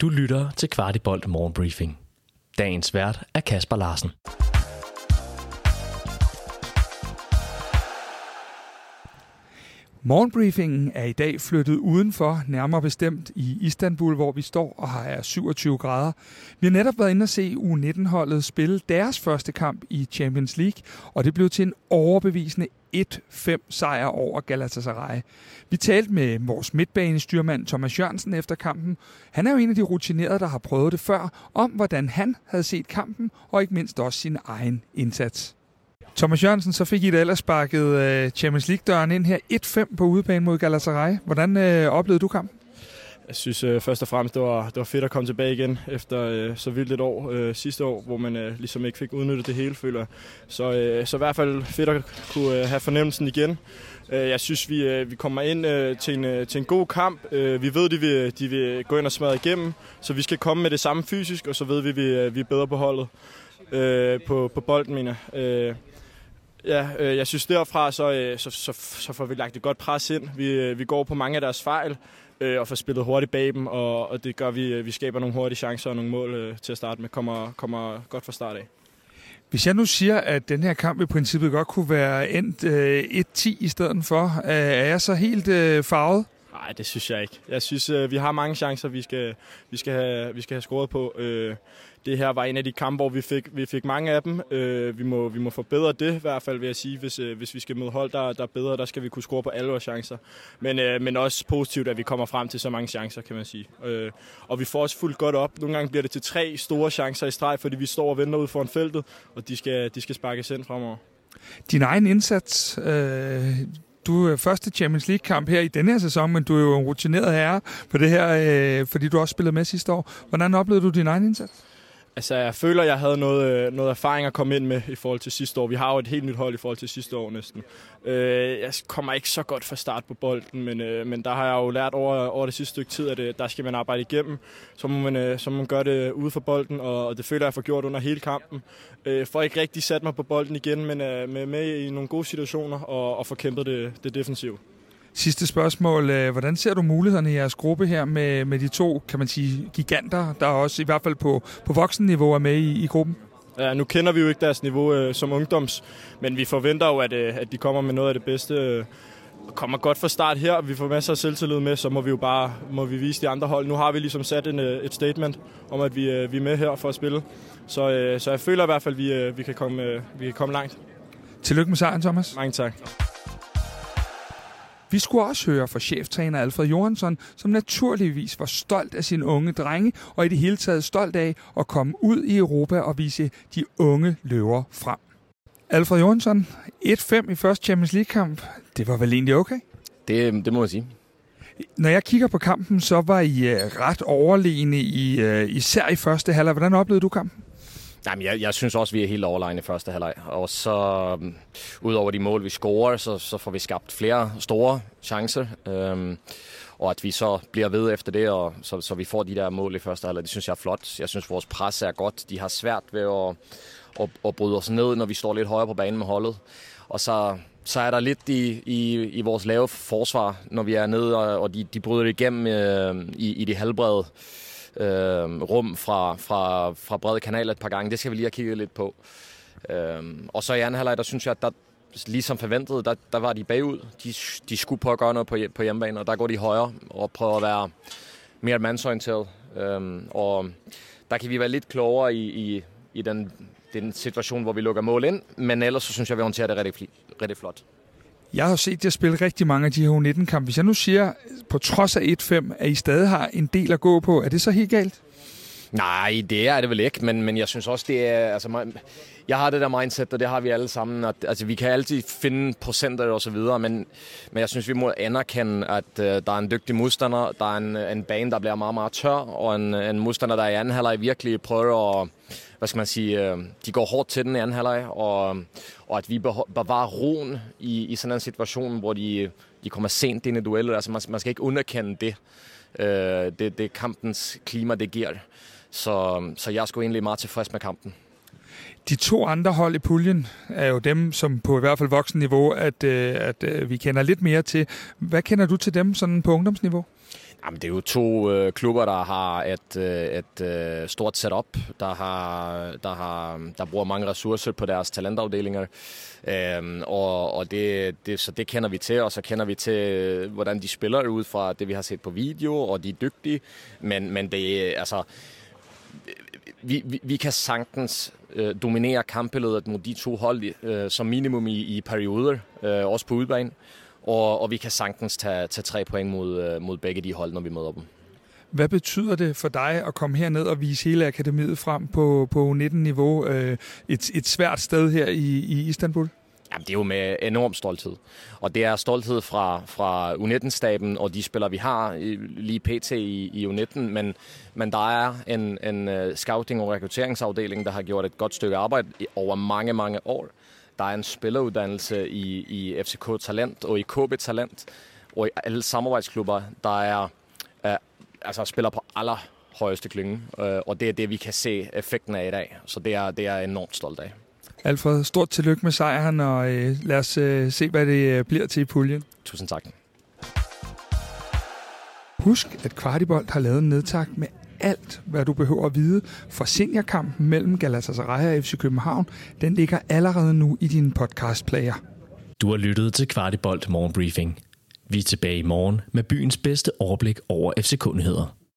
Du lytter til Kvartibolt Morgenbriefing. Dagens vært er Kasper Larsen. Morgenbriefingen er i dag flyttet udenfor, nærmere bestemt i Istanbul, hvor vi står og har 27 grader. Vi har netop været inde og se U19-holdet spille deres første kamp i Champions League, og det blev til en overbevisende 1-5 sejr over Galatasaray. Vi talte med vores midtbanestyrmand Thomas Jørgensen efter kampen. Han er jo en af de rutinerede, der har prøvet det før, om hvordan han havde set kampen, og ikke mindst også sin egen indsats. Thomas Jørgensen, så fik I da ellers sparket øh, Champions League-døren ind her 1-5 på udebane mod Galatasaray. Hvordan øh, oplevede du kampen? Jeg synes øh, først og fremmest, det var, det var fedt at komme tilbage igen efter øh, så vildt et år øh, sidste år, hvor man øh, ligesom ikke fik udnyttet det hele, føler Så, øh, så i hvert fald fedt at kunne øh, have fornemmelsen igen. Øh, jeg synes, vi, øh, vi kommer ind øh, til, en, øh, til en god kamp. Øh, vi ved, de vil, de vil gå ind og smadre igennem, så vi skal komme med det samme fysisk, og så ved vi, at vi, øh, vi er bedre på holdet. Øh, på, på bolden, mener øh, Ja, øh, jeg synes derfra, så, øh, så, så, så får vi lagt et godt pres ind. Vi, øh, vi går på mange af deres fejl øh, og får spillet hurtigt bag dem, og, og det gør vi, øh, vi skaber nogle hurtige chancer og nogle mål øh, til at starte med. Kommer, kommer godt fra start af. Hvis jeg nu siger, at den her kamp i princippet godt kunne være endt øh, 1-10 i stedet for, øh, er jeg så helt øh, farvet? Nej, det synes jeg ikke. Jeg synes, øh, vi har mange chancer, vi skal, vi skal, have, vi skal have scoret på. Øh, det her var en af de kampe, hvor vi fik, vi fik mange af dem. Øh, vi, må, vi må forbedre det i hvert fald, vil jeg sige. Hvis, hvis vi skal møde hold, der, der er bedre, der skal vi kunne score på alle vores chancer. Men, men også positivt, at vi kommer frem til så mange chancer, kan man sige. Og vi får også fuldt godt op. Nogle gange bliver det til tre store chancer i streg, fordi vi står og venter ud foran feltet, og de skal, de skal sparkes ind fremover. Din egen indsats, øh, du øh, første Champions League-kamp her i denne her sæson, men du er jo en rutineret herre på det her, øh, fordi du også spillede med sidste år. Hvordan oplevede du din egen indsats? Altså, jeg føler, jeg havde noget, øh, noget erfaring at komme ind med i forhold til sidste år. Vi har jo et helt nyt hold i forhold til sidste år næsten. Øh, jeg kommer ikke så godt fra start på bolden, men, øh, men der har jeg jo lært over, over det sidste stykke tid, at øh, der skal man arbejde igennem. Så må man, øh, så må man gøre det ude for bolden, og det føler jeg, får gjort under hele kampen. For ikke rigtig sat mig på bolden igen, men med, med i nogle gode situationer og, og få kæmpet det, det defensivt. Sidste spørgsmål. Øh, hvordan ser du mulighederne i jeres gruppe her med, med de to, kan man sige, giganter, der også i hvert fald på, på voksenniveau er med i, i gruppen? Ja, nu kender vi jo ikke deres niveau øh, som ungdoms, men vi forventer jo, at, øh, at de kommer med noget af det bedste. Øh, kommer godt fra start her, vi får masser af selvtillid med, så må vi jo bare må vi vise de andre hold. Nu har vi ligesom sat en, øh, et statement om, at vi, øh, vi er med her for at spille. Så, øh, så jeg føler i hvert fald, at vi, øh, vi, kan komme, øh, vi kan komme langt. Tillykke med sejren, Thomas. Mange tak. Vi skulle også høre fra cheftræner Alfred Johansson, som naturligvis var stolt af sine unge drenge, og i det hele taget stolt af at komme ud i Europa og vise de unge løver frem. Alfred Johansson, 1-5 i første Champions League-kamp. Det var vel egentlig okay? Det, det må jeg sige. Når jeg kigger på kampen, så var I øh, ret overlegne, i, øh, især i første halvleg. Hvordan oplevede du kampen? Jamen, jeg, jeg synes også, vi er helt overlegne i første halvleg. Og så, um, udover de mål, vi scorer, så, så får vi skabt flere store chancer. Um, og at vi så bliver ved efter det, og så, så vi får de der mål i første halvleg, det synes jeg er flot. Jeg synes, vores pres er godt. De har svært ved at, at, at bryde os ned, når vi står lidt højere på banen med holdet. Og så, så er der lidt i, i, i vores lave forsvar, når vi er nede, og, og de, de bryder det igennem øh, i, i det halvbrede øh, rum fra, fra, fra brede kanaler et par gange. Det skal vi lige have kigget lidt på. Øh, og så i anden halvleg, der synes jeg, at der, ligesom forventet, der, der var de bagud. De, de skulle prøve at gøre noget på, på hjemmebane, og der går de højere og prøver at være mere mandsorienteret. Øh, og der kan vi være lidt klogere i, i, i den, den situation, hvor vi lukker mål ind. Men ellers så synes jeg, vi håndterer det rigtig, rigtig flot. Jeg har set jer spille rigtig mange af de her U19-kampe. Hvis jeg nu siger, på trods af 1-5, at I stadig har en del at gå på, er det så helt galt? Nej, det er det vel ikke, men, men jeg synes også, det er... Altså, jeg har det der mindset, og det har vi alle sammen. At, altså, vi kan altid finde procenter og så videre, men, men jeg synes, vi må anerkende, at uh, der er en dygtig modstander, der er en, en bane, der bliver meget, meget tør, og en, en modstander, der i anden halvleg virkelig prøver at hvad skal man sige, uh, de går hårdt til den i anden halvleg, og, og at vi bevarer roen i, i sådan en situation, hvor de, de kommer sent ind i duellet. Altså, man, man skal ikke underkende det. Uh, det, det er kampens klima, det giver. Så, så jeg sgu egentlig meget tilfreds med kampen. De to andre hold i puljen er jo dem, som på i hvert fald voksen niveau, at, øh, at, øh, vi kender lidt mere til. Hvad kender du til dem sådan på ungdomsniveau? Jamen, det er jo to øh, klubber, der har et, øh, et øh, stort setup, der, har, der, har, der bruger mange ressourcer på deres talentafdelinger. Øhm, og og det, det, så det kender vi til, og så kender vi til, hvordan de spiller ud fra det, vi har set på video, og de er dygtige. Men, men det altså... Vi, vi, vi kan sagtens øh, dominere kampbilledet mod de to hold øh, som minimum i, i perioder, øh, også på udbanen. Og, og vi kan sagtens tage, tage tre point mod, øh, mod begge de hold, når vi møder dem. Hvad betyder det for dig at komme herned og vise hele akademiet frem på, på 19-niveau? Øh, et, et svært sted her i, i Istanbul? Jamen, det er jo med enorm stolthed. Og det er stolthed fra, fra U19-staben og de spillere, vi har lige pt. i, i U19. Men, men der er en, en øh, scouting- og rekrutteringsafdeling, der har gjort et godt stykke arbejde over mange, mange år. Der er en spilleruddannelse i, i FCK Talent og i KB Talent. Og i alle samarbejdsklubber, der er uh, altså spiller på aller højeste klynge. Øh, og det er det, vi kan se effekten af i dag. Så det er, det er enormt stolt af. Alfred, stort tillykke med sejren, og øh, lad os øh, se, hvad det øh, bliver til i puljen. Tusind tak. Husk, at Kvartibolt har lavet en nedtakt med alt, hvad du behøver at vide for seniorkampen mellem Galatasaray og FC København. Den ligger allerede nu i din podcastplayer. Du har lyttet til Kvartibolt Morgenbriefing. Vi er tilbage i morgen med byens bedste overblik over FC-kundigheder.